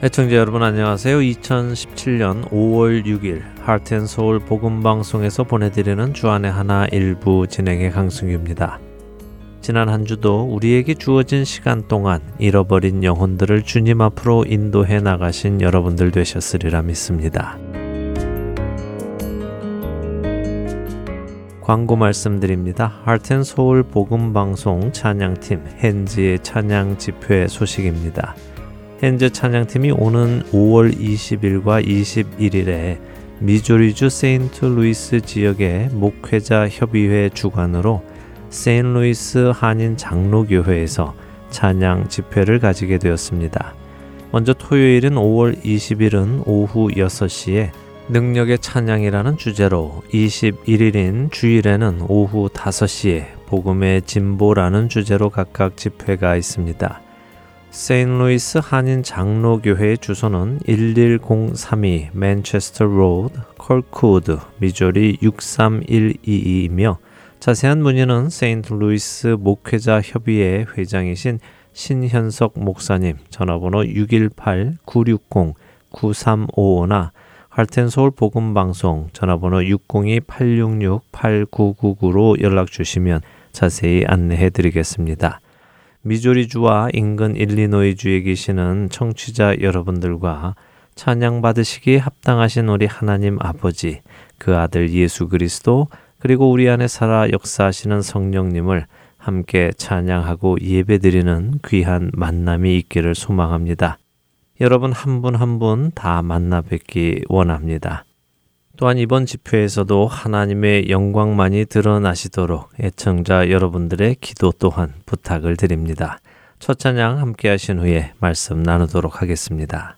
애청자 여러분 안녕하세요. 2017년 5월 6일 하트앤서울 복음방송에서 보내드리는 주안의 하나 일부 진행의 강승규입니다. 지난 한 주도 우리에게 주어진 시간 동안 잃어버린 영혼들을 주님 앞으로 인도해 나가신 여러분들 되셨으리라 믿습니다. 광고 말씀드립니다. 하트앤서울 복음방송 찬양팀 헨지의 찬양 집회 소식입니다. 현재 찬양팀이 오는 5월 20일과 21일에 미조리주 세인트 루이스 지역의 목회자 협의회 주관으로 세인트 루이스 한인 장로교회에서 찬양 집회를 가지게 되었습니다. 먼저 토요일은 5월 20일은 오후 6시에 능력의 찬양이라는 주제로 21일인 주일에는 오후 5시에 복음의 진보라는 주제로 각각 집회가 있습니다. 세인트루이스 한인 장로교회의 주소는 11032 맨체스터 Road, 컬크우드, 미조리 63122이며 자세한 문의는 세인트루이스 목회자 협의회 회장이신 신현석 목사님 전화번호 618-960-9355나 Heart and Soul 복음방송 전화번호 602-866-8999로 연락 주시면 자세히 안내해 드리겠습니다. 미조리주와 인근 일리노이주에 계시는 청취자 여러분들과 찬양 받으시기에 합당하신 우리 하나님 아버지, 그 아들 예수 그리스도, 그리고 우리 안에 살아 역사하시는 성령님을 함께 찬양하고 예배드리는 귀한 만남이 있기를 소망합니다. 여러분 한 분 한 분 다 만나 뵙기 원합니다. 또한 이번 집회에서도 하나님의 영광만이 드러나시도록 애청자 여러분들의 기도 또한 부탁을 드립니다. 첫 찬양 함께 하신 후에 말씀 나누도록 하겠습니다.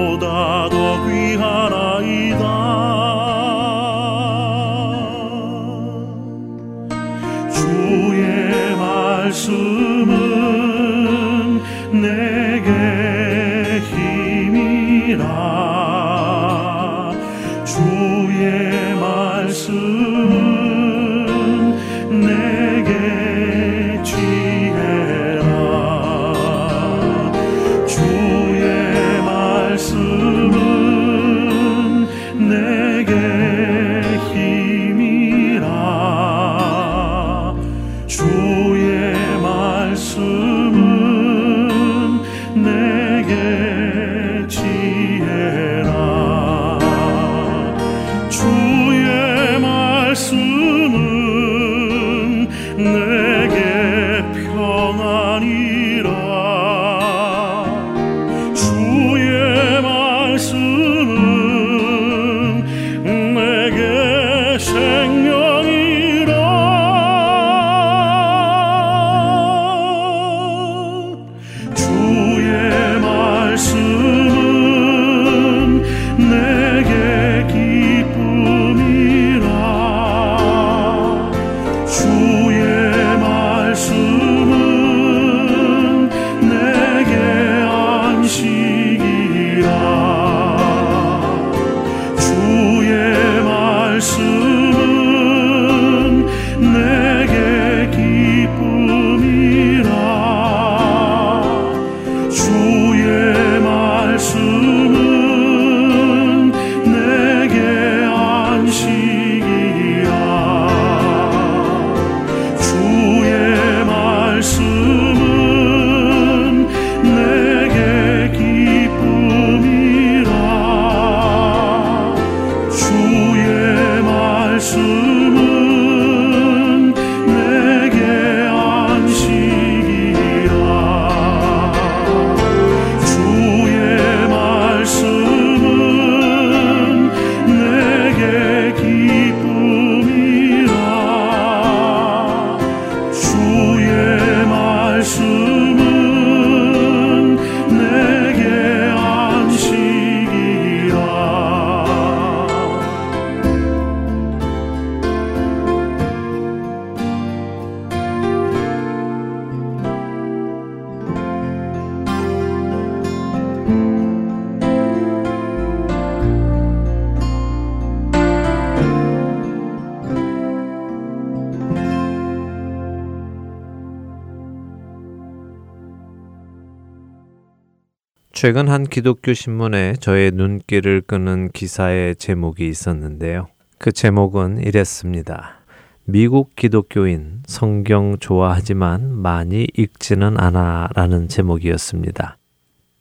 최근 한 기독교 신문에 저의 눈길을 끄는 기사의 제목이 있었는데요. 그 제목은 이랬습니다. 미국 기독교인 성경 좋아하지만 많이 읽지는 않아 라는 제목이었습니다.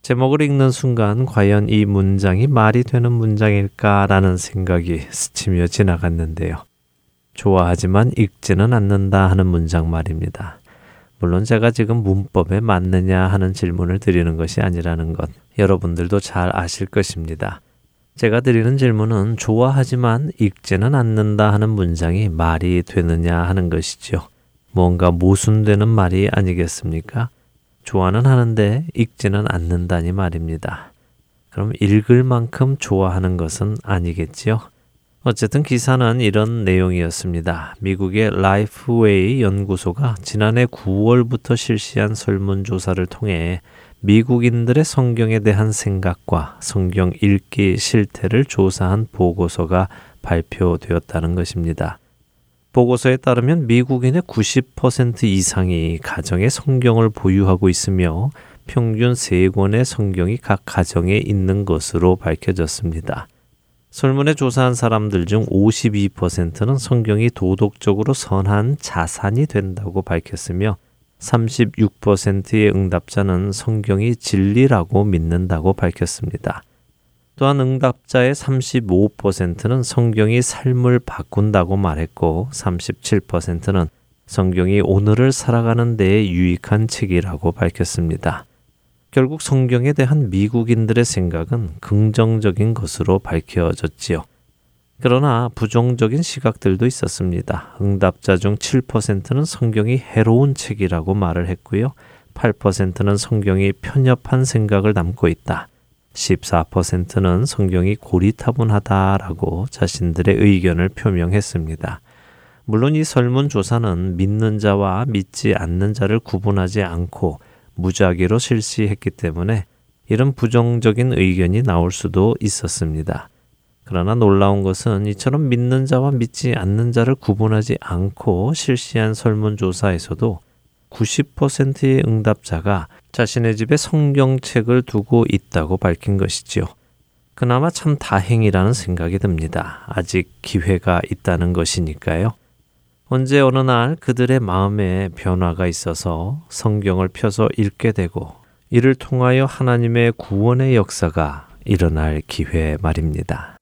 제목을 읽는 순간 과연 이 문장이 말이 되는 문장일까라는 생각이 스치며 지나갔는데요. 좋아하지만 읽지는 않는다 하는 문장 말입니다. 물론 제가 지금 문법에 맞느냐 하는 질문을 드리는 것이 아니라는 것 여러분들도 잘 아실 것입니다. 제가 드리는 질문은 좋아하지만 읽지는 않는다 하는 문장이 말이 되느냐 하는 것이지요. 뭔가 모순되는 말이 아니겠습니까? 좋아는 하는데 읽지는 않는다니 말입니다. 그럼 읽을 만큼 좋아하는 것은 아니겠지요? 어쨌든 기사는 이런 내용이었습니다. 미국의 LifeWay 연구소가 지난해 9월부터 실시한 설문조사를 통해 미국인들의 성경에 대한 생각과 성경 읽기 실태를 조사한 보고서가 발표되었다는 것입니다. 보고서에 따르면 미국인의 90% 이상이 가정에 성경을 보유하고 있으며 평균 3권의 성경이 각 가정에 있는 것으로 밝혀졌습니다. 설문에 조사한 사람들 중 52%는 성경이 도덕적으로 선한 자산이 된다고 밝혔으며 36%의 응답자는 성경이 진리라고 믿는다고 밝혔습니다. 또한 응답자의 35%는 성경이 삶을 바꾼다고 말했고 37%는 성경이 오늘을 살아가는 데에 유익한 책이라고 밝혔습니다. 결국 성경에 대한 미국인들의 생각은 긍정적인 것으로 밝혀졌지요. 그러나 부정적인 시각들도 있었습니다. 응답자 중 7%는 성경이 해로운 책이라고 말을 했고요. 8%는 성경이 편협한 생각을 담고 있다. 14%는 성경이 고리타분하다라고 자신들의 의견을 표명했습니다. 물론 이 설문조사는 믿는 자와 믿지 않는 자를 구분하지 않고 무작위로 실시했기 때문에 이런 부정적인 의견이 나올 수도 있었습니다. 그러나 놀라운 것은 이처럼 믿는 자와 믿지 않는 자를 구분하지 않고 실시한 설문조사에서도 90%의 응답자가 자신의 집에 성경책을 두고 있다고 밝힌 것이지요. 그나마 참 다행이라는 생각이 듭니다. 아직 기회가 있다는 것이니까요. 언제 어느 날 그들의 마음에 변화가 있어서 성경을 펴서 읽게 되고 이를 통하여 하나님의 구원의 역사가 일어날 기회 말입니다.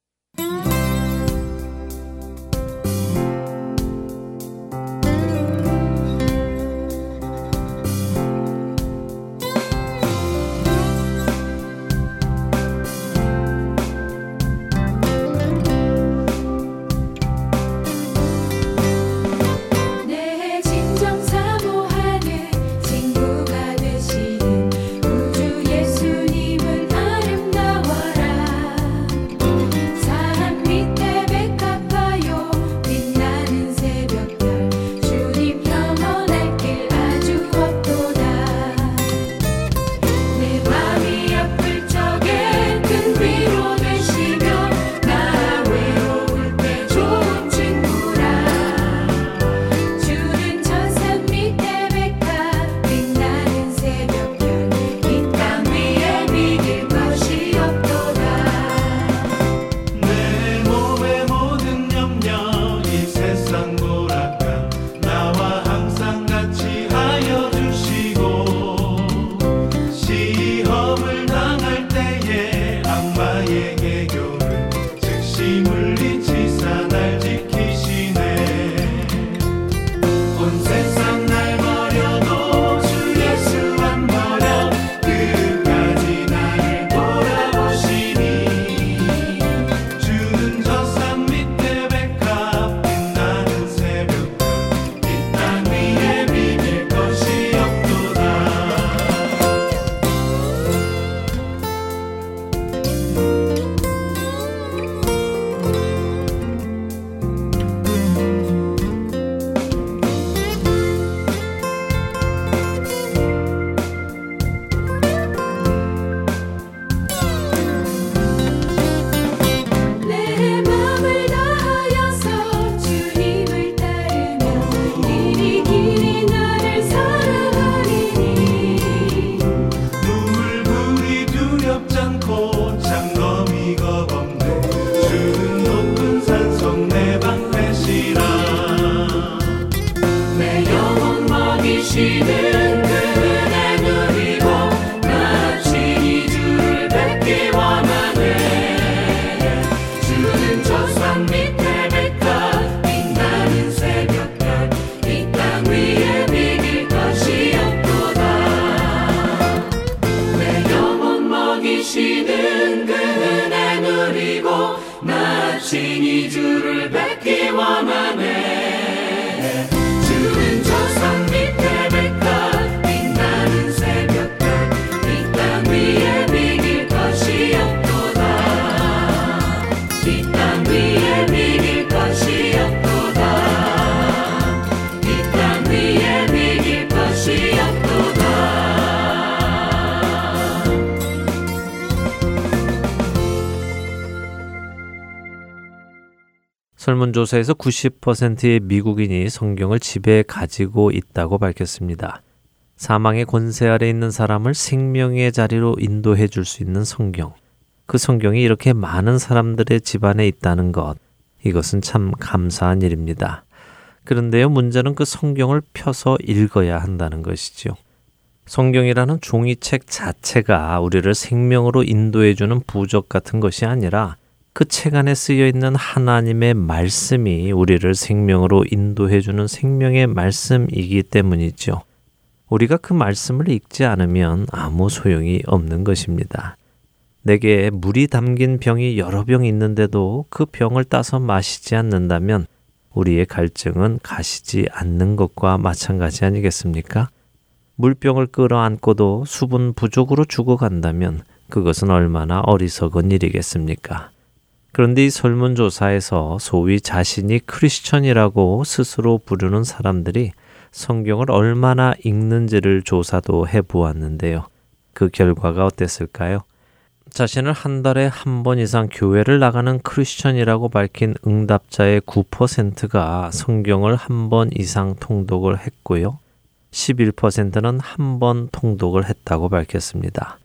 조사에서 90%의 미국인이 성경을 집에 가지고 있다고 밝혔습니다. 사망의 권세 아래 있는 사람을 생명의 자리로 인도해 줄 수 있는 성경. 그 성경이 이렇게 많은 사람들의 집안에 있다는 것. 이것은 참 감사한 일입니다. 그런데요, 문제는 그 성경을 펴서 읽어야 한다는 것이지요. 성경이라는 종이책 자체가 우리를 생명으로 인도해 주는 부적 같은 것이 아니라 그 책 안에 쓰여 있는 하나님의 말씀이 우리를 생명으로 인도해 주는 생명의 말씀이기 때문이죠. 우리가 그 말씀을 읽지 않으면 아무 소용이 없는 것입니다. 내게 물이 담긴 병이 여러 병 있는데도 그 병을 따서 마시지 않는다면 우리의 갈증은 가시지 않는 것과 마찬가지 아니겠습니까? 물병을 끌어안고도 수분 부족으로 죽어간다면 그것은 얼마나 어리석은 일이겠습니까? 그런데 이 설문조사에서 소위 자신이 크리스천이라고 스스로 부르는 사람들이 성경을 얼마나 읽는지를 조사도 해 보았는데요. 그 결과가 어땠을까요? 자신을 한 달에 한 번 이상 교회를 나가는 크리스천이라고 밝힌 응답자의 9%가 성경을 한 번 이상 통독을 했고요. 11%는 한 번 통독을 했다고 밝혔습니다.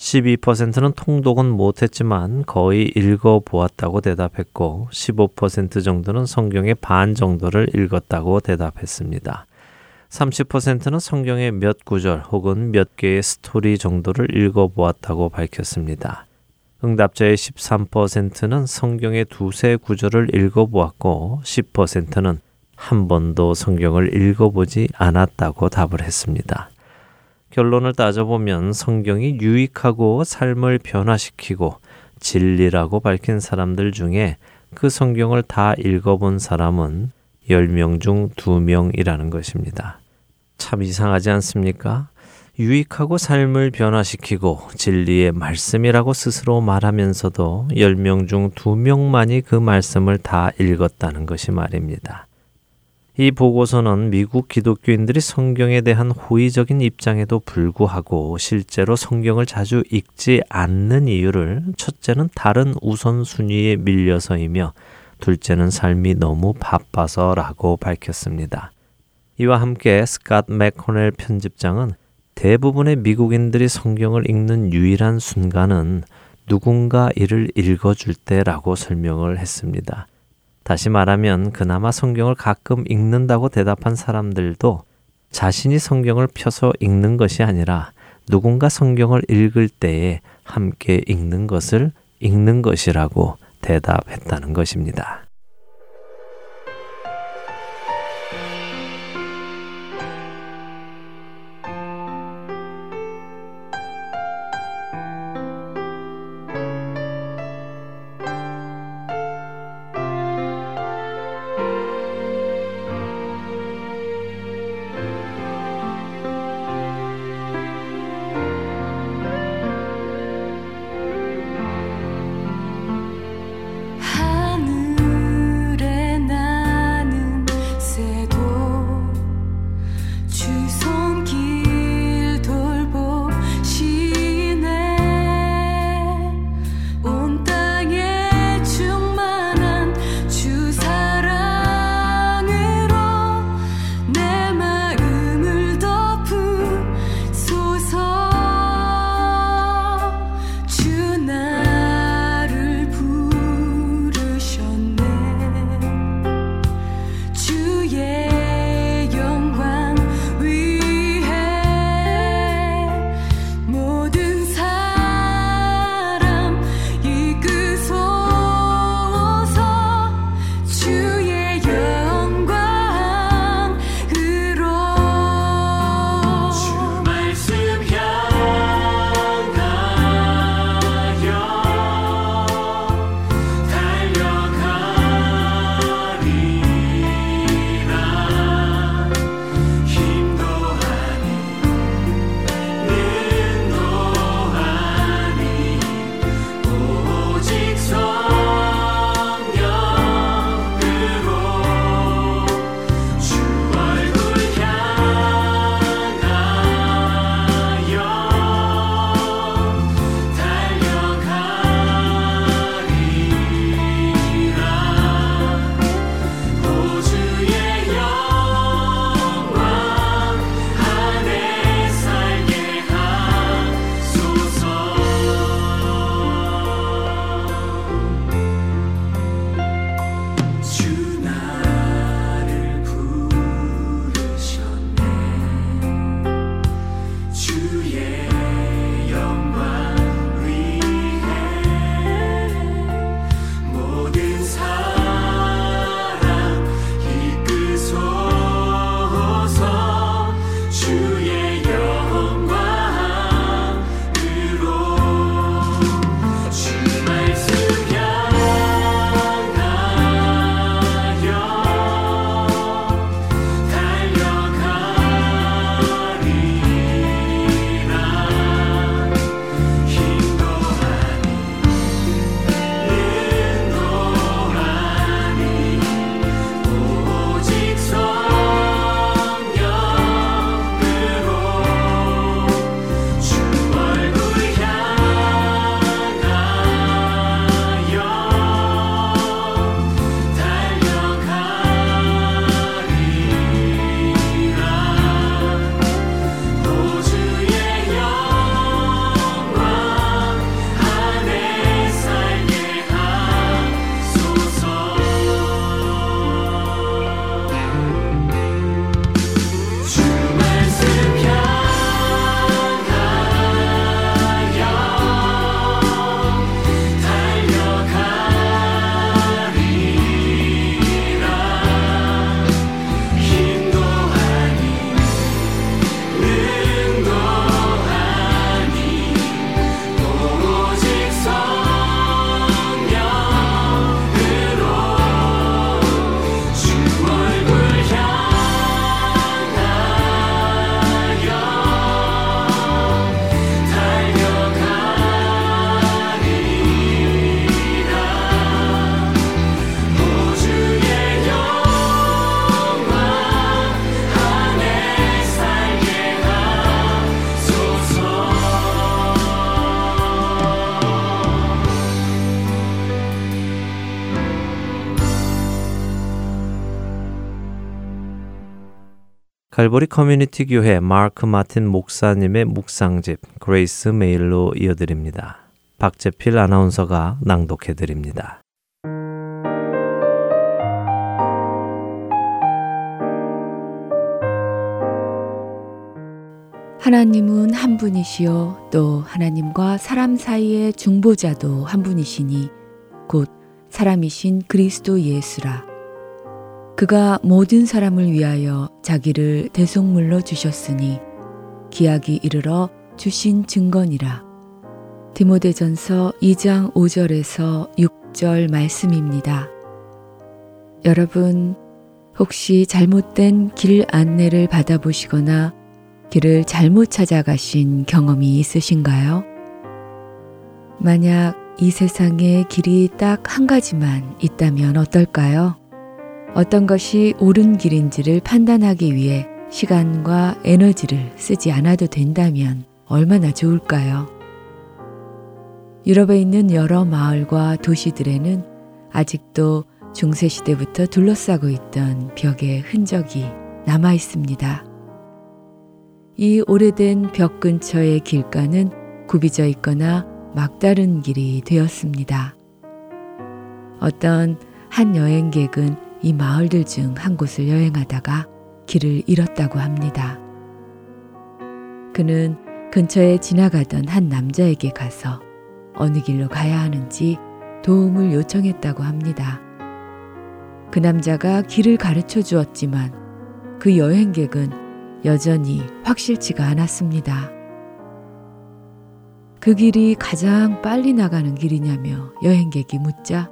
12%는 통독은 못했지만 거의 읽어 보았다고 대답했고 15% 정도는 성경의 반 정도를 읽었다고 대답했습니다. 30%는 성경의 몇 구절 혹은 몇 개의 스토리 정도를 읽어 보았다고 밝혔습니다. 응답자의 13%는 성경의 두세 구절을 읽어 보았고 10%는 한 번도 성경을 읽어보지 않았다고 답을 했습니다. 결론을 따져보면 성경이 유익하고 삶을 변화시키고 진리라고 밝힌 사람들 중에 그 성경을 다 읽어본 사람은 10명 중 2명이라는 것입니다. 참 이상하지 않습니까? 유익하고 삶을 변화시키고 진리의 말씀이라고 스스로 말하면서도 10명 중 2명만이 그 말씀을 다 읽었다는 것이 말입니다. 이 보고서는 미국 기독교인들이 성경에 대한 호의적인 입장에도 불구하고 실제로 성경을 자주 읽지 않는 이유를 첫째는 다른 우선순위에 밀려서이며 둘째는 삶이 너무 바빠서라고 밝혔습니다. 이와 함께 스캇 맥코넬 편집장은 대부분의 미국인들이 성경을 읽는 유일한 순간은 누군가 이를 읽어줄 때라고 설명을 했습니다. 다시 말하면 그나마 성경을 가끔 읽는다고 대답한 사람들도 자신이 성경을 펴서 읽는 것이 아니라 누군가 성경을 읽을 때에 함께 읽는 것을 읽는 것이라고 대답했다는 것입니다. 칼보리 커뮤니티 교회 마크 마틴 목사님의 묵상집 Grace Mail로 이어드립니다. 박재필 아나운서가 낭독해 드립니다. 하나님은 한 분이시요 또 하나님과 사람 사이의 중보자도 한 분이시니 곧 사람이신 그리스도 예수라. 그가 모든 사람을 위하여 자기를 대속물로 주셨으니 기약이 이르러 주신 증거니라. 디모데전서 2장 5절에서 6절 말씀입니다. 여러분, 혹시 잘못된 길 안내를 받아보시거나 길을 잘못 찾아가신 경험이 있으신가요? 만약 이 세상에 길이 딱 한 가지만 있다면 어떨까요? 어떤 것이 옳은 길인지를 판단하기 위해 시간과 에너지를 쓰지 않아도 된다면 얼마나 좋을까요? 유럽에 있는 여러 마을과 도시들에는 아직도 중세시대부터 둘러싸고 있던 벽의 흔적이 남아 있습니다. 이 오래된 벽 근처의 길가는 굽이져 있거나 막다른 길이 되었습니다. 어떤 한 여행객은 이 마을들 중 한 곳을 여행하다가 길을 잃었다고 합니다. 그는 근처에 지나가던 한 남자에게 가서 어느 길로 가야 하는지 도움을 요청했다고 합니다. 그 남자가 길을 가르쳐 주었지만 그 여행객은 여전히 확실치가 않았습니다. 그 길이 가장 빨리 나가는 길이냐며 여행객이 묻자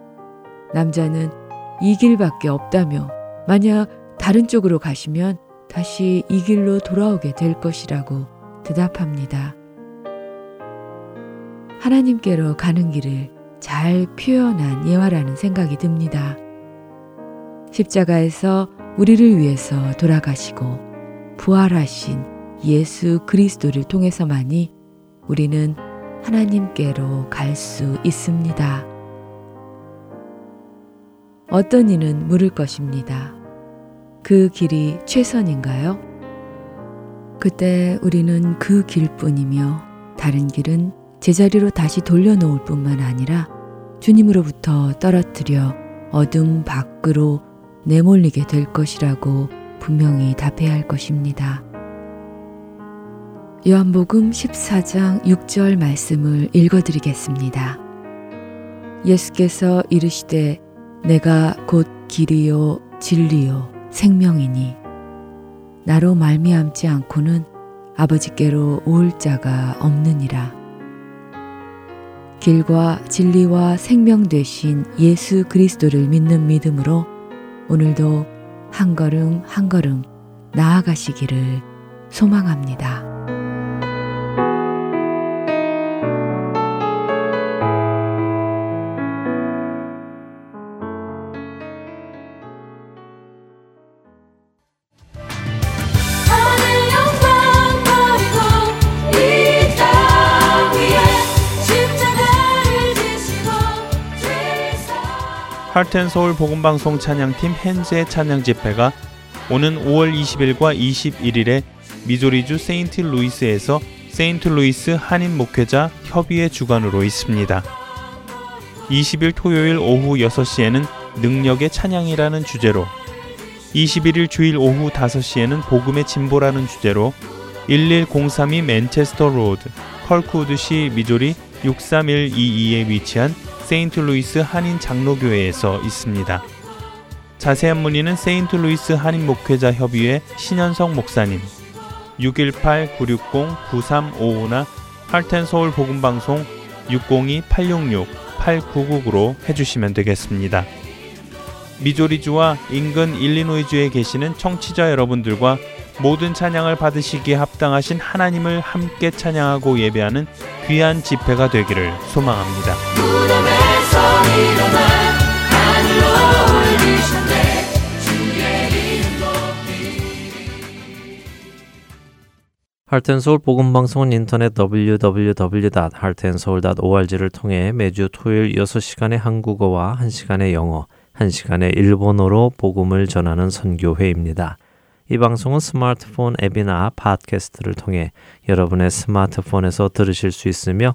남자는 이 길밖에 없다며 만약 다른 쪽으로 가시면 다시 이 길로 돌아오게 될 것이라고 대답합니다. 하나님께로 가는 길을 잘 표현한 예화라는 생각이 듭니다. 십자가에서 우리를 위해서 돌아가시고 부활하신 예수 그리스도를 통해서만이 우리는 하나님께로 갈 수 있습니다. 어떤 이는 물을 것입니다. 그 길이 최선인가요? 그때 우리는 그 길뿐이며 다른 길은 제자리로 다시 돌려놓을 뿐만 아니라 주님으로부터 떨어뜨려 어둠 밖으로 내몰리게 될 것이라고 분명히 답해야 할 것입니다. 요한복음 14장 6절 말씀을 읽어드리겠습니다. 예수께서 이르시되 내가 곧 길이요 진리요 생명이니 나로 말미암지 않고는 아버지께로 올 자가 없느니라. 길과 진리와 생명 되신 예수 그리스도를 믿는 믿음으로 오늘도 한 걸음 한 걸음 나아가시기를 소망합니다. Heart and Soul 복음방송 찬양팀 헨즈의 찬양 집회가 오는 5월 20일과 21일에 미조리주 세인트 루이스에서 세인트 루이스 한인 목회자 협의회 주관으로 있습니다. 20일 토요일 오후 6시에는 능력의 찬양이라는 주제로 21일 주일 오후 5시에는 복음의 진보라는 주제로 11032 맨체스터 Road 컬크우드시 미조리 63122에 위치한 세인트루이스 한인 장로교회에서 있습니다. 자세한 문의는 세인트루이스 한인 목회자 협의회 신현성 목사님 618-960-9355나 하트앤서울 복음 방송 602-866-8999로 해주시면 되겠습니다. 미조리주와 인근 일리노이주에 계시는 청취자 여러분들과 모든 찬양을 받으시기에 합당하신 하나님을 함께 찬양하고 예배하는 귀한 집회가 되기를 소망합니다. 할텐서울 복음방송은 인터넷 www.할텐서울.org를 통해 매주 토요일 6시간의 한국어와 1시간의 영어, 1시간의 일본어로 복음을 전하는 선교회입니다. 이 방송은 스마트폰 앱이나 팟캐스트를 통해 여러분의 스마트폰에서 들으실 수 있으며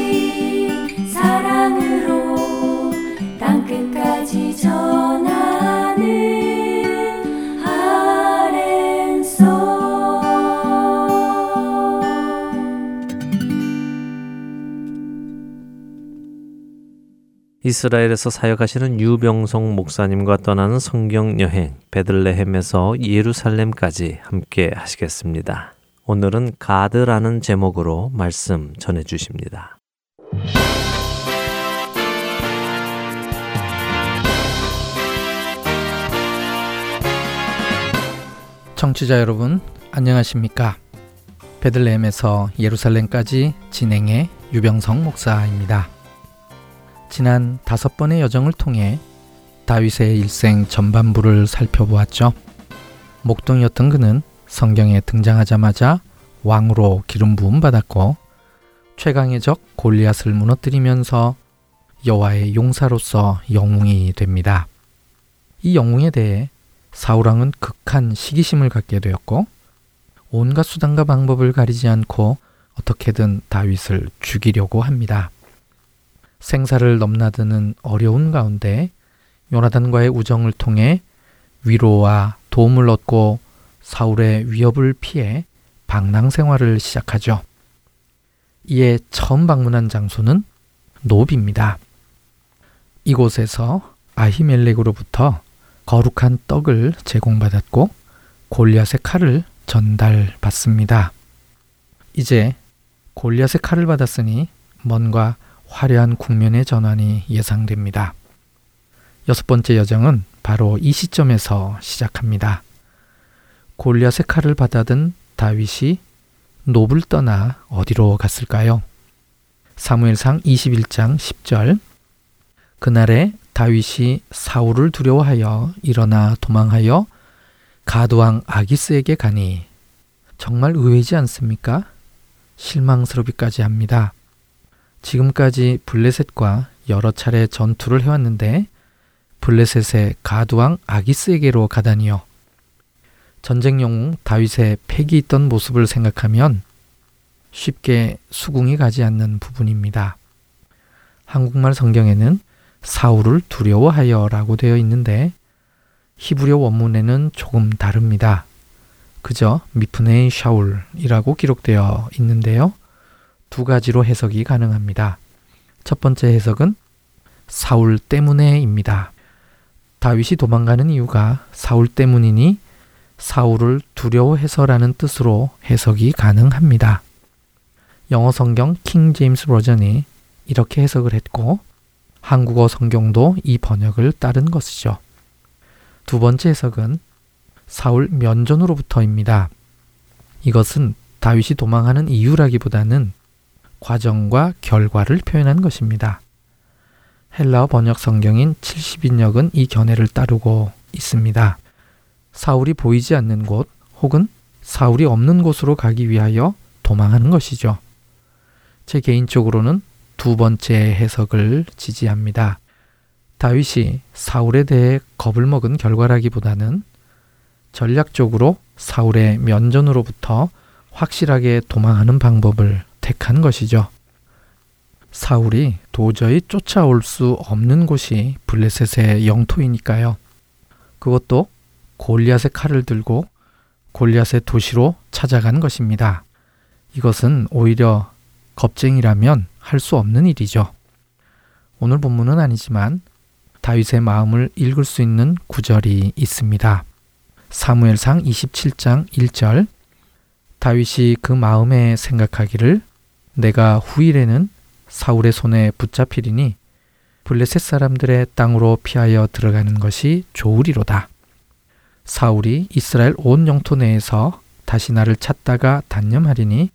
이스라엘에서 사역하시는 유병성 목사님과 떠나는 성경 여행 베들레헴에서 예루살렘까지 함께 하시겠습니다. 오늘은 가드라는 제목으로 말씀 전해 주십니다. 청취자 여러분 안녕하십니까? 베들레헴에서 예루살렘까지 진행해 유병성 목사입니다. 지난 다섯 번의 여정을 통해 다윗의 일생 전반부를 살펴보았죠. 목동이었던 그는 성경에 등장하자마자 왕으로 기름 부음 받았고 최강의 적 골리앗을 무너뜨리면서 여호와의 용사로서 영웅이 됩니다. 이 영웅에 대해 사울 왕은 극한 시기심을 갖게 되었고 온갖 수단과 방법을 가리지 않고 어떻게든 다윗을 죽이려고 합니다. 생사를 넘나드는 어려운 가운데 요나단과의 우정을 통해 위로와 도움을 얻고 사울의 위협을 피해 방랑 생활을 시작하죠. 이에 처음 방문한 장소는 노비입니다. 이곳에서 아히멜렉으로부터 거룩한 떡을 제공받았고 골리앗의 칼을 전달받습니다. 이제 골리앗의 칼을 받았으니 뭔가 화려한 국면의 전환이 예상됩니다. 여섯 번째 여정은 바로 이 시점에서 시작합니다. 골리앗의 칼을 받아든 다윗이 노을 떠나 어디로 갔을까요? 사무엘상 21장 10절 그날에 다윗이 사울을 두려워하여 일어나 도망하여 가드왕 아기스에게 가니 정말 의외지 않습니까? 실망스럽기까지 합니다. 지금까지 블레셋과 여러 차례 전투를 해왔는데 블레셋의 가두왕 아기스에게로 가다니요. 전쟁 영웅 다윗의 패기 있던 모습을 생각하면 쉽게 수긍이 가지 않는 부분입니다. 한국말 성경에는 사울을 두려워하여 라고 되어 있는데 히브리어 원문에는 조금 다릅니다. 그저 미프네이 샤울이라고 기록되어 있는데요. 두 가지로 해석이 가능합니다. 첫 번째 해석은 사울 때문에입니다. 다윗이 도망가는 이유가 사울 때문이니 사울을 두려워해서라는 뜻으로 해석이 가능합니다. 영어 성경 킹 제임스 버전이 이렇게 해석을 했고 한국어 성경도 이 번역을 따른 것이죠. 두 번째 해석은 사울 면전으로부터입니다. 이것은 다윗이 도망하는 이유라기보다는 과정과 결과를 표현한 것입니다. 헬라어 번역 성경인 70인역은 이 견해를 따르고 있습니다. 사울이 보이지 않는 곳 혹은 사울이 없는 곳으로 가기 위하여 도망하는 것이죠. 제 개인적으로는 두 번째 해석을 지지합니다. 다윗이 사울에 대해 겁을 먹은 결과라기보다는 전략적으로 사울의 면전으로부터 확실하게 도망하는 방법을 택한 것이죠. 사울이 도저히 쫓아올 수 없는 곳이 블레셋의 영토이니까요. 그것도 골리앗의 칼을 들고 골리앗의 도시로 찾아간 것입니다. 이것은 오히려 겁쟁이라면 할 수 없는 일이죠. 오늘 본문은 아니지만 다윗의 마음을 읽을 수 있는 구절이 있습니다. 사무엘상 27장 1절 다윗이 그 마음에 생각하기를 내가 후일에는 사울의 손에 붙잡히리니 블레셋 사람들의 땅으로 피하여 들어가는 것이 좋으리로다. 사울이 이스라엘 온 영토 내에서 다시 나를 찾다가 단념하리니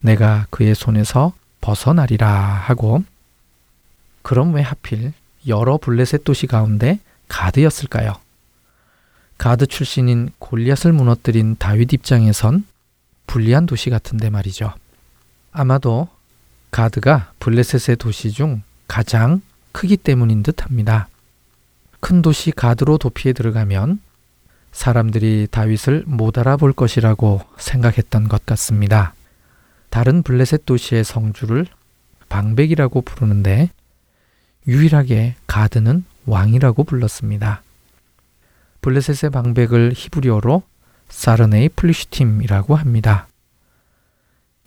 내가 그의 손에서 벗어나리라 하고 그럼 왜 하필 여러 블레셋 도시 가운데 가드였을까요? 가드 출신인 골리앗을 무너뜨린 다윗 입장에선 불리한 도시 같은데 말이죠. 아마도 가드가 블레셋의 도시 중 가장 크기 때문인 듯 합니다. 큰 도시 가드로 도피해 들어가면 사람들이 다윗을 못 알아볼 것이라고 생각했던 것 같습니다. 다른 블레셋 도시의 성주를 방백이라고 부르는데 유일하게 가드는 왕이라고 불렀습니다. 블레셋의 방백을 히브리어로 סרני פלשתים이라고 합니다.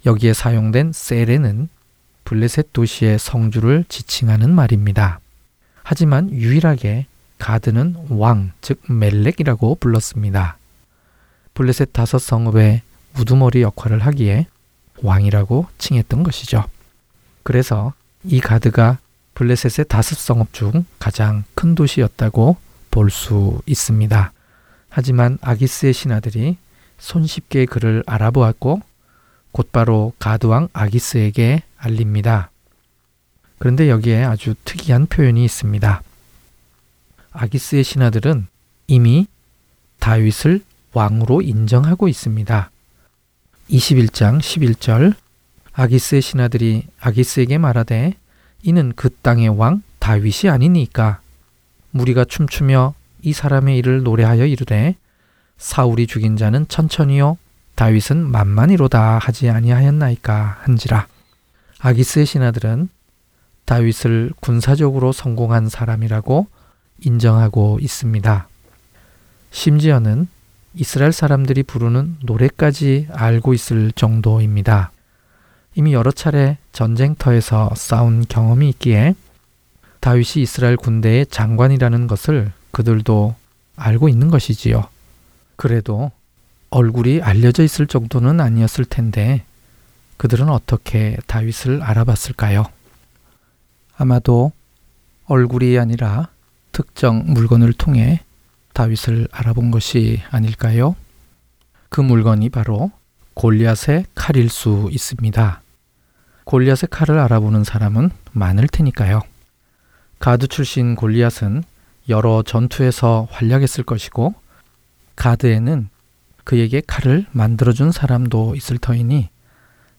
여기에 사용된 סרן은 블레셋 도시의 성주를 지칭하는 말입니다. 하지만 유일하게 가드는 왕, 즉 멜렉이라고 불렀습니다. 블레셋 다섯 성읍의 우두머리 역할을 하기에 왕이라고 칭했던 것이죠. 그래서 이 가드가 블레셋의 다섯 성읍 중 가장 큰 도시였다고 볼 수 있습니다. 하지만 아기스의 신하들이 손쉽게 그를 알아보았고 곧바로 가드왕 아기스에게 알립니다. 그런데 여기에 아주 특이한 표현이 있습니다. 아기스의 신하들은 이미 다윗을 왕으로 인정하고 있습니다. 21장 11절 아기스의 신하들이 아기스에게 말하되 이는 그 땅의 왕 다윗이 아니니까 무리가 춤추며 이 사람의 일을 노래하여 이르되 사울이 죽인 자는 천천히요 다윗은 만만히로다 하지 아니하였나이까 한지라 아기스의 신하들은 다윗을 군사적으로 성공한 사람이라고 인정하고 있습니다. 심지어는 이스라엘 사람들이 부르는 노래까지 알고 있을 정도입니다. 이미 여러 차례 전쟁터에서 싸운 경험이 있기에 다윗이 이스라엘 군대의 장관이라는 것을 그들도 알고 있는 것이지요. 그래도 얼굴이 알려져 있을 정도는 아니었을 텐데 그들은 어떻게 다윗을 알아봤을까요? 아마도 얼굴이 아니라 특정 물건을 통해 다윗을 알아본 것이 아닐까요? 그 물건이 바로 골리앗의 칼일 수 있습니다. 골리앗의 칼을 알아보는 사람은 많을 테니까요. 가드 출신 골리앗은 여러 전투에서 활약했을 것이고 가드에는 그에게 칼을 만들어준 사람도 있을 터이니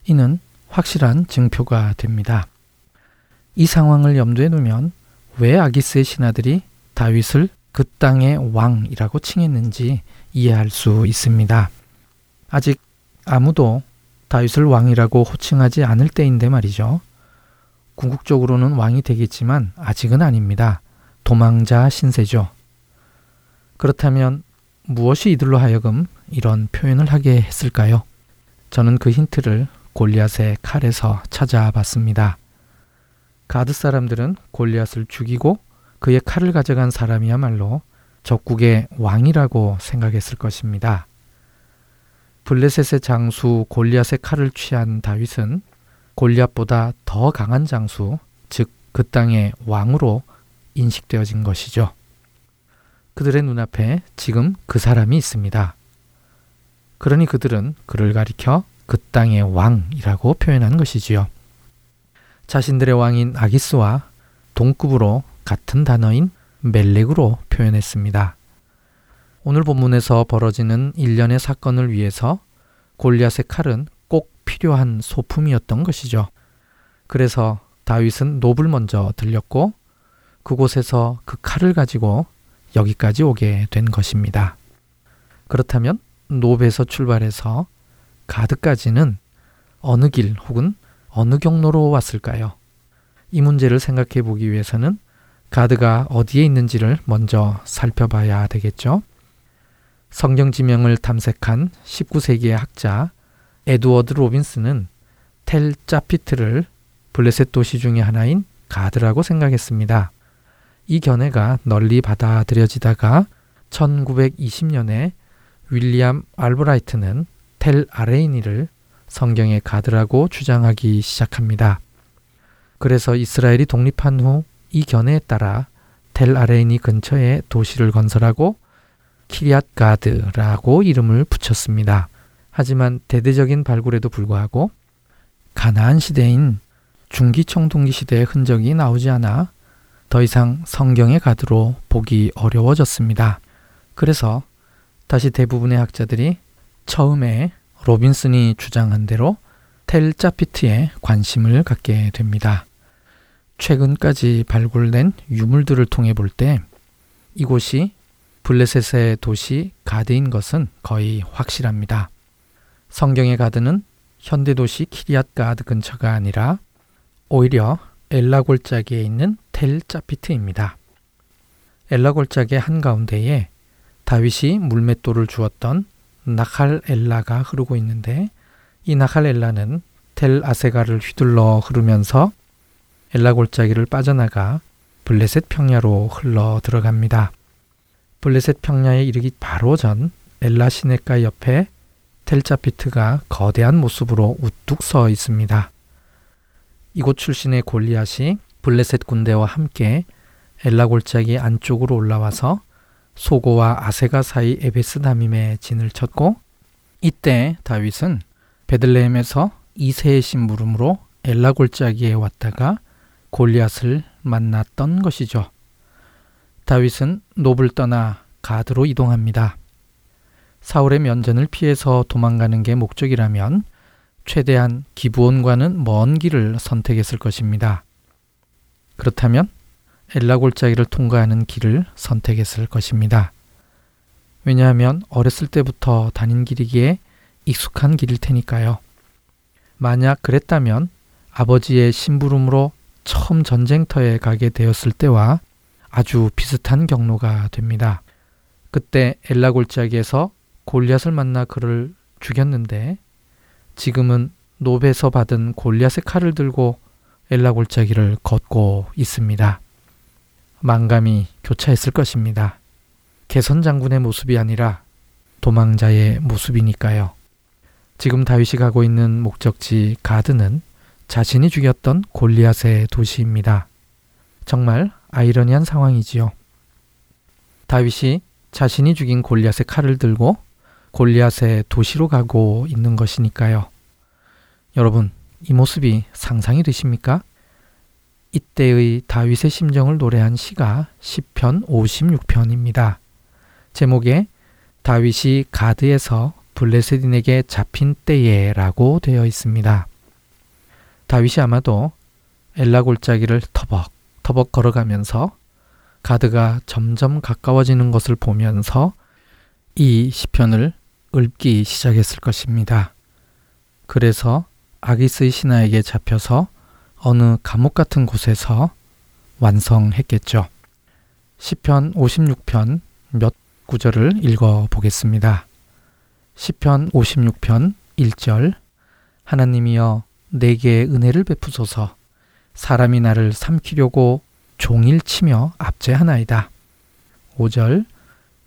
이는 확실한 증표가 됩니다. 이 상황을 염두에 두면 왜 아기스의 신하들이 다윗을 그 땅의 왕이라고 칭했는지 이해할 수 있습니다. 아직 아무도 다윗을 왕이라고 호칭하지 않을 때인데 말이죠. 궁극적으로는 왕이 되겠지만 아직은 아닙니다. 도망자 신세죠. 그렇다면 무엇이 이들로 하여금 이런 표현을 하게 했을까요? 저는 그 힌트를 골리앗의 칼에서 찾아봤습니다. 가드 사람들은 골리앗을 죽이고 그의 칼을 가져간 사람이야말로 적국의 왕이라고 생각했을 것입니다. 블레셋의 장수 골리앗의 칼을 취한 다윗은 골리앗보다 더 강한 장수, 즉 그 땅의 왕으로 인식되어진 것이죠. 그들의 눈앞에 지금 그 사람이 있습니다. 그러니 그들은 그를 가리켜 그 땅의 왕이라고 표현한 것이지요. 자신들의 왕인 아기스와 동급으로 같은 단어인 멜렉으로 표현했습니다. 오늘 본문에서 벌어지는 일련의 사건을 위해서 골리앗의 칼은 꼭 필요한 소품이었던 것이죠. 그래서 다윗은 노을 먼저 들렸고 그곳에서 그 칼을 가지고 여기까지 오게 된 것입니다. 그렇다면 노브에서 출발해서 가드까지는 어느 길 혹은 어느 경로로 왔을까요? 이 문제를 생각해 보기 위해서는 가드가 어디에 있는지를 먼저 살펴봐야 되겠죠. 성경 지명을 탐색한 19세기의 학자 에드워드 로빈스는 텔 짜피트를 블레셋 도시 중의 하나인 가드라고 생각했습니다. 이 견해가 널리 받아들여지다가 1920년에 윌리엄 알브라이트는 텔 아레이니를 성경의 가드라고 주장하기 시작합니다. 그래서 이스라엘이 독립한 후 이 견해에 따라 텔 아레이니 근처에 도시를 건설하고 키리앗 가드라고 이름을 붙였습니다. 하지만 대대적인 발굴에도 불구하고 가나안 시대인 중기 청동기 시대의 흔적이 나오지 않아 더 이상 성경의 가드로 보기 어려워졌습니다. 그래서 다시 대부분의 학자들이 처음에 로빈슨이 주장한 대로 텔 짜피트에 관심을 갖게 됩니다. 최근까지 발굴된 유물들을 통해 볼 때 이곳이 블레셋의 도시 가드인 것은 거의 확실합니다. 성경의 가드는 현대 도시 키리앗 가드 근처가 아니라 오히려 엘라 골짜기에 있는 텔 짜피트입니다. 엘라 골짜기 한가운데에 다윗이 물맷돌을 주었던 나칼 엘라가 흐르고 있는데 이 나칼 엘라는 텔 아세가를 휘둘러 흐르면서 엘라 골짜기를 빠져나가 블레셋 평야로 흘러 들어갑니다. 블레셋 평야에 이르기 바로 전 엘라 시내가 옆에 텔자피트가 거대한 모습으로 우뚝 서 있습니다. 이곳 출신의 골리앗이 블레셋 군대와 함께 엘라 골짜기 안쪽으로 올라와서 소고와 아세가 사이 에베스 다밈에 진을 쳤고 이때 다윗은 베들레헴에서 이세의 심부름으로 엘라 골짜기에 왔다가 골리앗을 만났던 것이죠. 다윗은 노블 떠나 가드로 이동합니다. 사울의 면전을 피해서 도망가는 게 목적이라면 최대한 기부원과는 먼 길을 선택했을 것입니다. 그렇다면 엘라 골짜기를 통과하는 길을 선택했을 것입니다. 왜냐하면 어렸을 때부터 다닌 길이기에 익숙한 길일 테니까요. 만약 그랬다면 아버지의 심부름으로 처음 전쟁터에 가게 되었을 때와 아주 비슷한 경로가 됩니다. 그때 엘라 골짜기에서 골리앗을 만나 그를 죽였는데 지금은 노베에서 받은 골리앗의 칼을 들고 엘라 골짜기를 걷고 있습니다. 망감이 교차했을 것입니다. 개선 장군의 모습이 아니라 도망자의 모습이니까요. 지금 다윗이 가고 있는 목적지 가드는 자신이 죽였던 골리앗의 도시입니다. 정말 아이러니한 상황이지요. 다윗이 자신이 죽인 골리앗의 칼을 들고 골리앗의 도시로 가고 있는 것이니까요. 여러분, 이 모습이 상상이 되십니까? 이때의 다윗의 심정을 노래한 시가 시편 56편입니다. 제목에 다윗이 가드에서 블레셋인에게 잡힌 때에 라고 되어 있습니다. 다윗이 아마도 엘라 골짜기를 터벅 터벅 걸어가면서 가드가 점점 가까워지는 것을 보면서 이 시편을 읊기 시작했을 것입니다. 그래서 아기스의 신하에게 잡혀서 어느 감옥 같은 곳에서 완성했겠죠. 시편 56편 몇 구절을 읽어 보겠습니다. 시편 56편 1절 하나님이여 내게 은혜를 베푸소서 사람이 나를 삼키려고 종일 치며 압제하나이다. 5절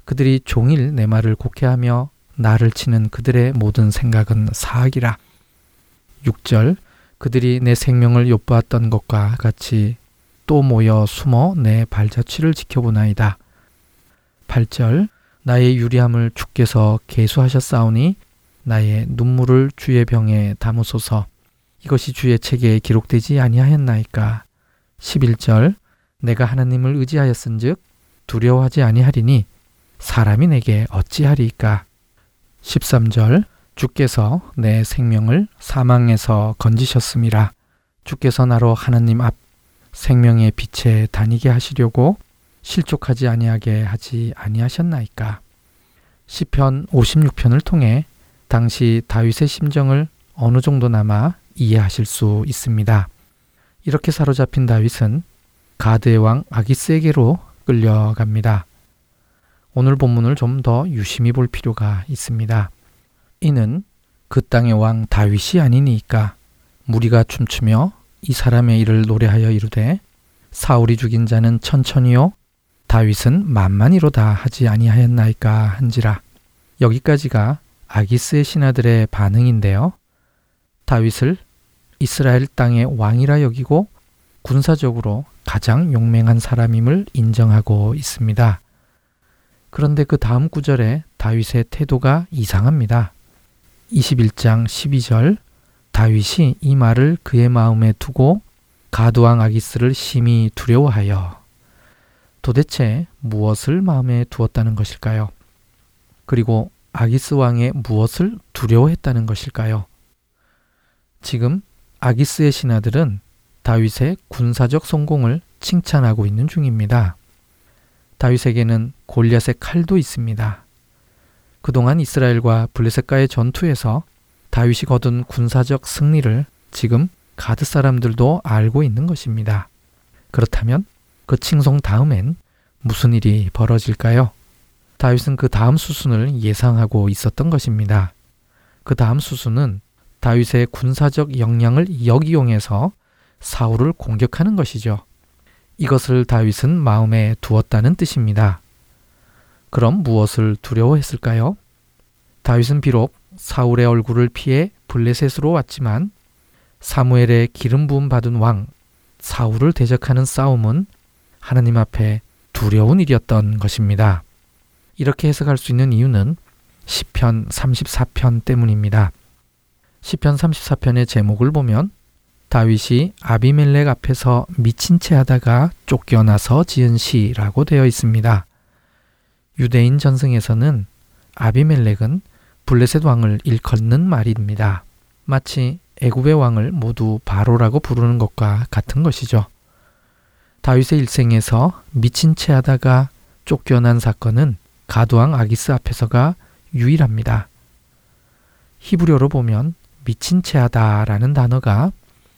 그들이 종일 내 말을 곡해하며 나를 치는 그들의 모든 생각은 사악이라. 6절 그들이 내 생명을 엿보았던 것과 같이 또 모여 숨어 내 발자취를 지켜보나이다. 8절 나의 유리함을 주께서 계수하셨사오니 나의 눈물을 주의 병에 담으소서. 이것이 주의 책에 기록되지 아니하였나이까. 11절 내가 하나님을 의지하였은즉 두려워하지 아니하리니 사람이 내게 어찌하리이까. 13절 주께서 내 생명을 사망에서 건지셨음이라. 주께서 나로 하나님 앞 생명의 빛에 다니게 하시려고 실족하지 아니하게 하지 아니하셨나이까. 시편 56편을 통해 당시 다윗의 심정을 어느 정도나마 이해하실 수 있습니다. 이렇게 사로잡힌 다윗은 가드의 왕 아기스에게로 끌려갑니다. 오늘 본문을 좀 더 유심히 볼 필요가 있습니다. 이는 그 땅의 왕 다윗이 아니니까 무리가 춤추며 이 사람의 일을 노래하여 이르되 사울이 죽인 자는 천천히요 다윗은 만만히로다 하지 아니하였나이까 한지라 여기까지가 아기스의 신하들의 반응인데요. 다윗을 이스라엘 땅의 왕이라 여기고 군사적으로 가장 용맹한 사람임을 인정하고 있습니다. 그런데 그 다음 구절에 다윗의 태도가 이상합니다. 21장 12절 다윗이 이 말을 그의 마음에 두고 가두왕 아기스를 심히 두려워하여 도대체 무엇을 마음에 두었다는 것일까요? 그리고 아기스 왕의 무엇을 두려워했다는 것일까요? 지금 아기스의 신하들은 다윗의 군사적 성공을 칭찬하고 있는 중입니다. 다윗에게는 골리앗의 칼도 있습니다. 그동안 이스라엘과 블레셋과의 전투에서 다윗이 거둔 군사적 승리를 지금 가드 사람들도 알고 있는 것입니다. 그렇다면 그 칭송 다음엔 무슨 일이 벌어질까요? 다윗은 그 다음 수순을 예상하고 있었던 것입니다. 그 다음 수순은 다윗의 군사적 역량을 역이용해서 사울을 공격하는 것이죠. 이것을 다윗은 마음에 두었다는 뜻입니다. 그럼 무엇을 두려워했을까요? 다윗은 비록 사울의 얼굴을 피해 블레셋으로 왔지만 사무엘의 기름 부음 받은 왕 사울을 대적하는 싸움은 하나님 앞에 두려운 일이었던 것입니다. 이렇게 해석할 수 있는 이유는 시편 34편 때문입니다. 시편 34편의 제목을 보면 다윗이 아비멜렉 앞에서 미친 채 하다가 쫓겨나서 지은 시라고 되어 있습니다. 유대인 전승에서는 아비멜렉은 블레셋 왕을 일컫는 말입니다. 마치 애굽의 왕을 모두 바로라고 부르는 것과 같은 것이죠. 다윗의 일생에서 미친 채 하다가 쫓겨난 사건은 가두왕 아기스 앞에서가 유일합니다. 히브리어로 보면 미친 채 하다라는 단어가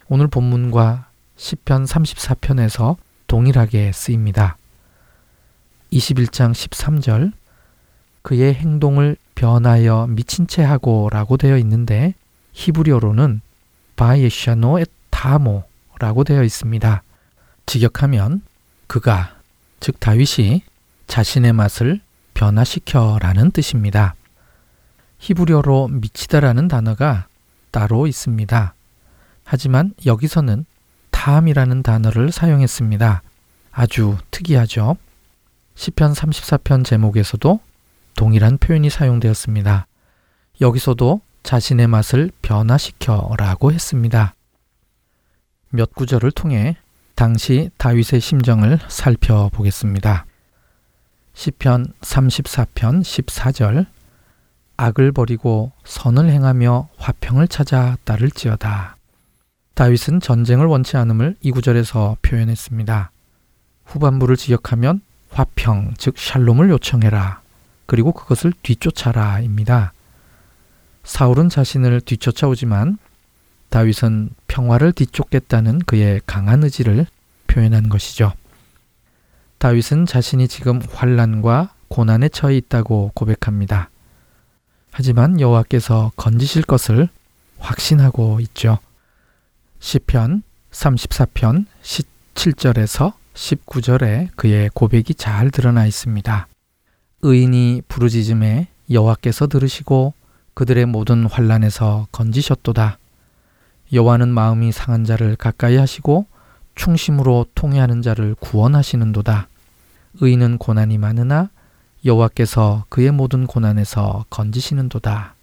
오늘 본문과 10편 34편에서 동일하게 쓰입니다. 21장 13절 그의 행동을 변하여 미친 채 하고라고 되어 있는데 히브리어로는 바예샤노 에타모라고 되어 있습니다. 직역하면 그가 즉 다윗이 자신의 맛을 변화시켜라는 뜻입니다. 히브리어로 미치다라는 단어가 따로 있습니다. 하지만 여기서는 탐이라는 단어를 사용했습니다. 아주 특이하죠. 시편 34편 제목에서도 동일한 표현이 사용되었습니다. 여기서도 자신의 맛을 변화시켜라고 했습니다. 몇 구절을 통해 당시 다윗의 심정을 살펴보겠습니다. 시편 34편 14절 악을 버리고 선을 행하며 화평을 찾아 따를지어다. 다윗은 전쟁을 원치 않음을 이 구절에서 표현했습니다. 후반부를 지역하면 화평, 즉 샬롬을 요청해라. 그리고 그것을 뒤쫓아라입니다. 사울은 자신을 뒤쫓아오지만 다윗은 평화를 뒤쫓겠다는 그의 강한 의지를 표현한 것이죠. 다윗은 자신이 지금 환란과 고난에 처해 있다고 고백합니다. 하지만 여호와께서 건지실 것을 확신하고 있죠. 시편 34편 17절에서 19절에 그의 고백이 잘 드러나 있습니다. 의인이 부르짖음에 여호와께서 들으시고 그들의 모든 환란에서 건지셨도다. 여호와는 마음이 상한 자를 가까이 하시고 충심으로 통회하는 자를 구원하시는도다. 의인은 고난이 많으나 여호와께서 그의 모든 고난에서 건지시는도다.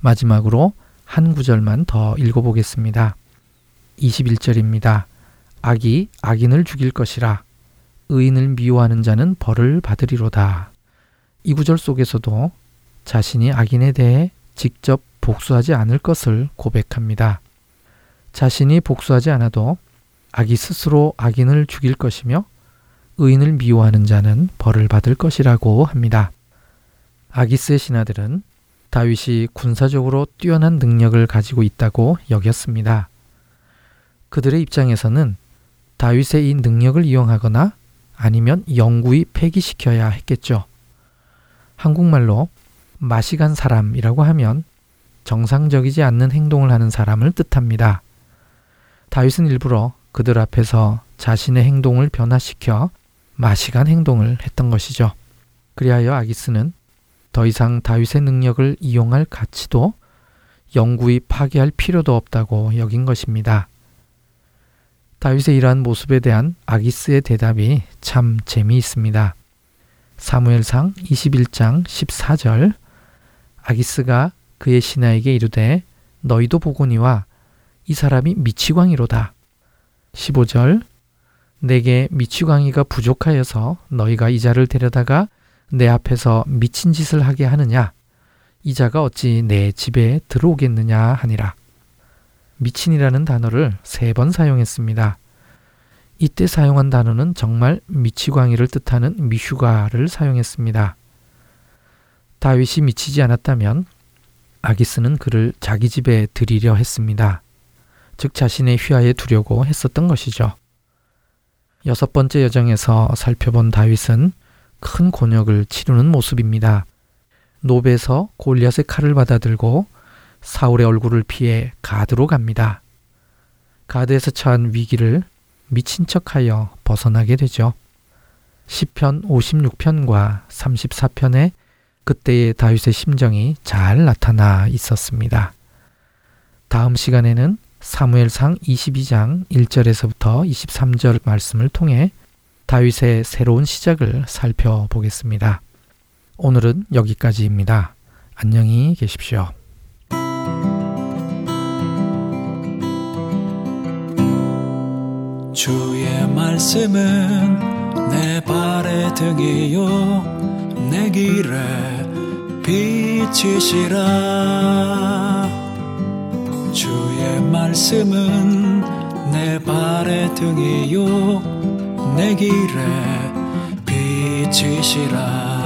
마지막으로 한 구절만 더 읽어보겠습니다. 21절입니다. 악이 악인을 죽일 것이라 의인을 미워하는 자는 벌을 받으리로다. 이 구절 속에서도 자신이 악인에 대해 직접 복수하지 않을 것을 고백합니다. 자신이 복수하지 않아도 악이 스스로 악인을 죽일 것이며 의인을 미워하는 자는 벌을 받을 것이라고 합니다. 아기스의 신하들은 다윗이 군사적으로 뛰어난 능력을 가지고 있다고 여겼습니다. 그들의 입장에서는 다윗의 이 능력을 이용하거나 아니면 영구히 폐기시켜야 했겠죠. 한국말로 마시간 사람이라고 하면 정상적이지 않는 행동을 하는 사람을 뜻합니다. 다윗은 일부러 그들 앞에서 자신의 행동을 변화시켜 마시간 행동을 했던 것이죠. 그리하여 아기스는 더 이상 다윗의 능력을 이용할 가치도 영구히 파괴할 필요도 없다고 여긴 것입니다. 다윗의 이러한 모습에 대한 아기스의 대답이 참 재미있습니다. 사무엘상 21장 14절 아기스가 그의 신하에게 이르되 너희도 보거니와 이 사람이 미치광이로다. 15절 내게 미치광이가 부족하여서 너희가 이 자를 데려다가 내 앞에서 미친 짓을 하게 하느냐? 이자가 어찌 내 집에 들어오겠느냐 하니라. 미친이라는 단어를 세 번 사용했습니다. 이때 사용한 단어는 정말 미치광이를 뜻하는 미슈가를 사용했습니다. 다윗이 미치지 않았다면 아기스는 그를 자기 집에 들이려 했습니다. 즉 자신의 휘하에 두려고 했었던 것이죠. 여섯 번째 여정에서 살펴본 다윗은 큰 곤욕을 치르는 모습입니다. 노베에서 골리앗의 칼을 받아들고 사울의 얼굴을 피해 가드로 갑니다. 가드에서 처한 위기를 미친 척하여 벗어나게 되죠. 10편 56편과 34편에 그때의 다윗의 심정이 잘 나타나 있었습니다. 다음 시간에는 사무엘상 22장 1절에서부터 23절 말씀을 통해 다윗의 새로운 시작을 살펴보겠습니다. 오늘은 여기까지입니다. 안녕히 계십시오. 주의 말씀은 내 발의 등이요 내 길에 빛이시라. 주의 말씀은 내 발의 등이요 내 길에 빛이시라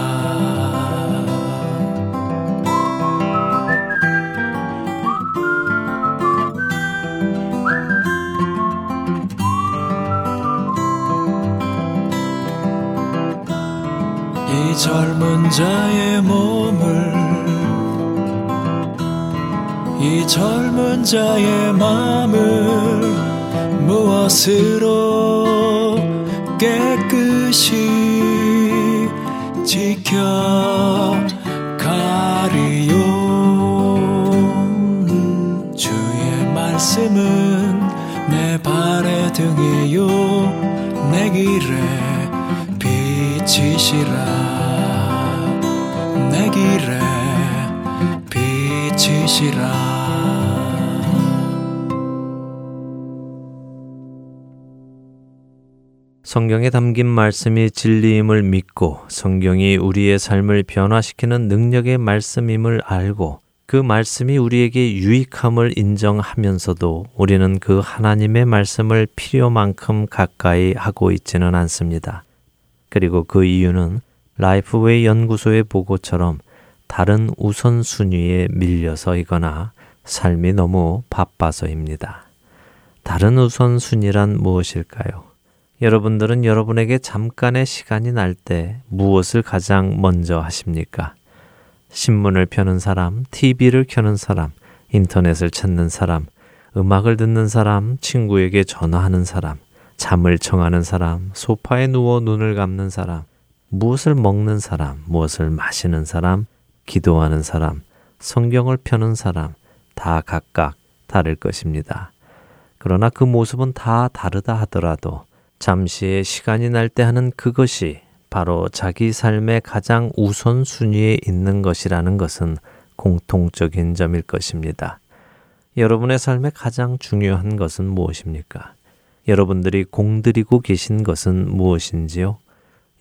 이 젊은 자의 몸을 이 젊은 자의 마음을 무엇으로 깨끗이 성경에 담긴 말씀이 진리임을 믿고 성경이 우리의 삶을 변화시키는 능력의 말씀임을 알고 그 말씀이 우리에게 유익함을 인정하면서도 우리는 그 하나님의 말씀을 필요만큼 가까이 하고 있지는 않습니다. 그리고 그 이유는 라이프웨이 연구소의 보고처럼 다른 우선순위에 밀려서이거나 삶이 너무 바빠서입니다. 다른 우선순위란 무엇일까요? 여러분들은 여러분에게 잠깐의 시간이 날 때 무엇을 가장 먼저 하십니까? 신문을 펴는 사람, TV를 켜는 사람, 인터넷을 찾는 사람, 음악을 듣는 사람, 친구에게 전화하는 사람, 잠을 청하는 사람, 소파에 누워 눈을 감는 사람, 무엇을 먹는 사람, 무엇을 마시는 사람, 기도하는 사람, 성경을 펴는 사람, 다 각각 다를 것입니다. 그러나 그 모습은 다 다르다 하더라도 잠시의 시간이 날 때 하는 그것이 바로 자기 삶의 가장 우선순위에 있는 것이라는 것은 공통적인 점일 것입니다. 여러분의 삶에 가장 중요한 것은 무엇입니까? 여러분들이 공들이고 계신 것은 무엇인지요?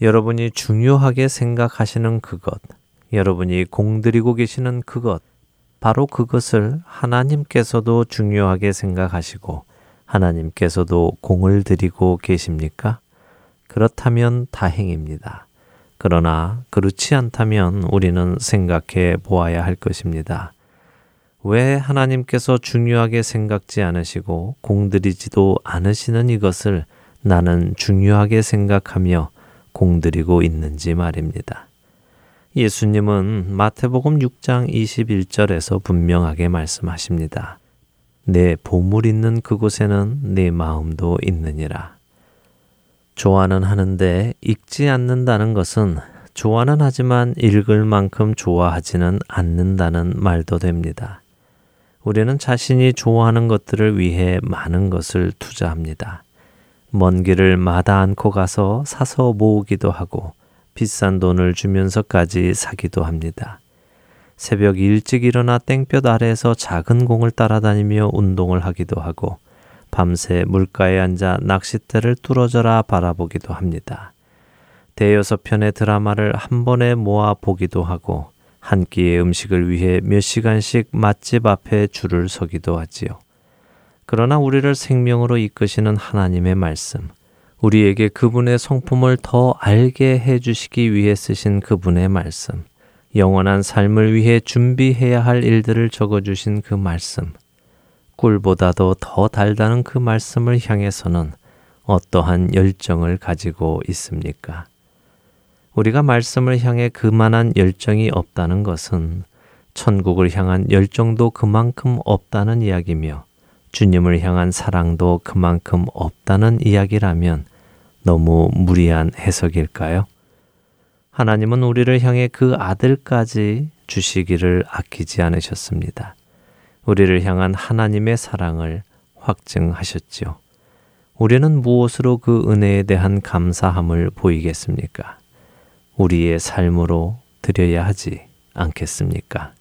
여러분이 중요하게 생각하시는 그것, 여러분이 공들이고 계시는 그것, 바로 그것을 하나님께서도 중요하게 생각하시고 하나님께서도 공을 들이고 계십니까? 그렇다면 다행입니다. 그러나 그렇지 않다면 우리는 생각해 보아야 할 것입니다. 왜 하나님께서 중요하게 생각지 않으시고 공들이지도 않으시는 이것을 나는 중요하게 생각하며 공들이고 있는지 말입니다. 예수님은 마태복음 6장 21절에서 분명하게 말씀하십니다. 내 보물 있는 그곳에는 내 마음도 있느니라. 좋아는 하는데 읽지 않는다는 것은 좋아는 하지만 읽을 만큼 좋아하지는 않는다는 말도 됩니다. 우리는 자신이 좋아하는 것들을 위해 많은 것을 투자합니다. 먼 길을 마다 않고 가서 사서 모으기도 하고 비싼 돈을 주면서까지 사기도 합니다. 새벽 일찍 일어나 땡볕 아래에서 작은 공을 따라다니며 운동을 하기도 하고 밤새 물가에 앉아 낚싯대를 뚫어져라 바라보기도 합니다. 대여섯 편의 드라마를 한 번에 모아 보기도 하고 한 끼의 음식을 위해 몇 시간씩 맛집 앞에 줄을 서기도 하지요. 그러나 우리를 생명으로 이끄시는 하나님의 말씀, 우리에게 그분의 성품을 더 알게 해 주시기 위해 쓰신 그분의 말씀, 영원한 삶을 위해 준비해야 할 일들을 적어 주신 그 말씀, 꿀보다도 더 달다는 그 말씀을 향해서는 어떠한 열정을 가지고 있습니까? 우리가 말씀을 향해 그만한 열정이 없다는 것은 천국을 향한 열정도 그만큼 없다는 이야기며 주님을 향한 사랑도 그만큼 없다는 이야기라면 너무 무리한 해석일까요? 하나님은 우리를 향해 그 아들까지 주시기를 아끼지 않으셨습니다. 우리를 향한 하나님의 사랑을 확증하셨지요. 우리는 무엇으로 그 은혜에 대한 감사함을 보이겠습니까? 우리의 삶으로 드려야 하지 않겠습니까?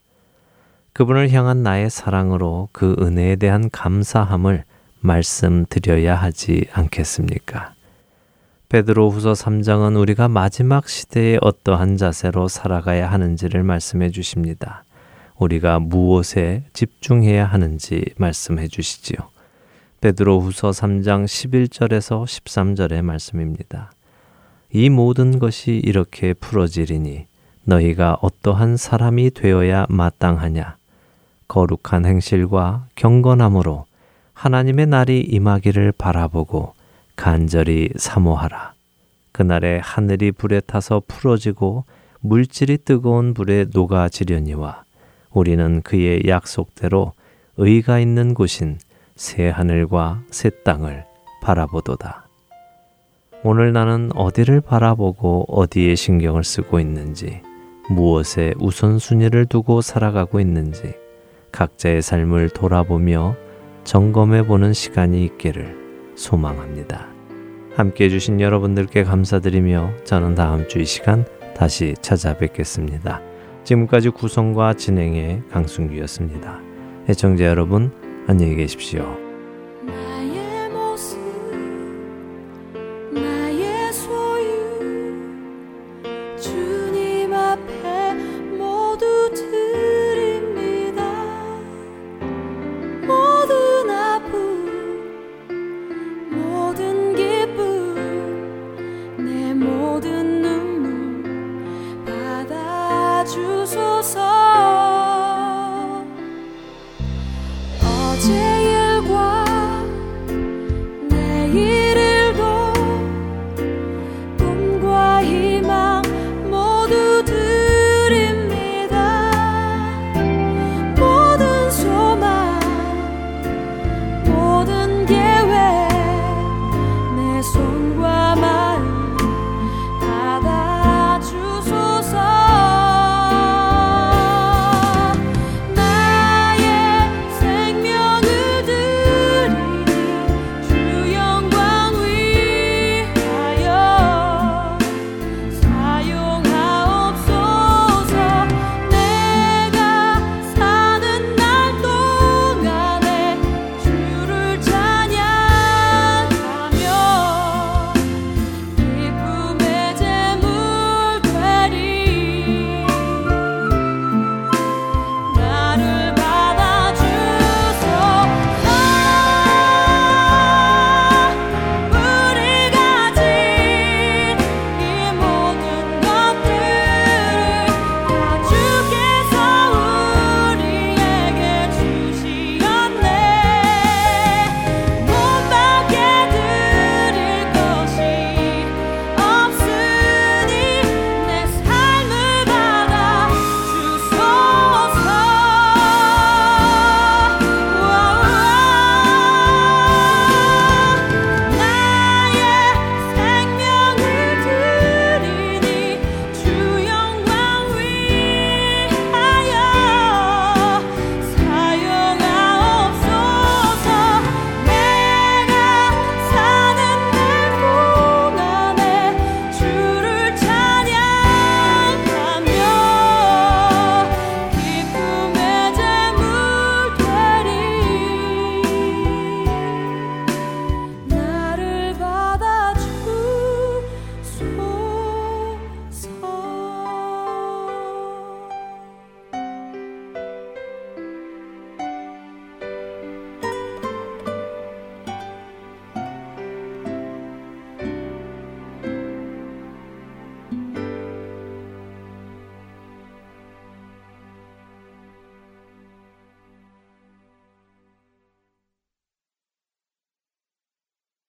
그분을 향한 나의 사랑으로 그 은혜에 대한 감사함을 말씀드려야 하지 않겠습니까? 베드로 후서 3장은 우리가 마지막 시대에 어떠한 자세로 살아가야 하는지를 말씀해 주십니다. 우리가 무엇에 집중해야 하는지 말씀해 주시지요. 베드로 후서 3장 11절에서 13절의 말씀입니다. 이 모든 것이 이렇게 풀어지리니 너희가 어떠한 사람이 되어야 마땅하냐? 거룩한 행실과 경건함으로 하나님의 날이 임하기를 바라보고 간절히 사모하라. 그날에 하늘이 불에 타서 풀어지고 물질이 뜨거운 불에 녹아지려니와 우리는 그의 약속대로 의가 있는 곳인 새 하늘과 새 땅을 바라보도다. 오늘 나는 어디를 바라보고 어디에 신경을 쓰고 있는지, 무엇에 우선순위를 두고 살아가고 있는지, 각자의 삶을 돌아보며 점검해 보는 시간이 있기를 소망합니다. 함께 해주신 여러분들께 감사드리며 저는 다음 주 이 시간 다시 찾아뵙겠습니다. 지금까지 구성과 진행의 강순기였습니다. 애청자 여러분, 안녕히 계십시오.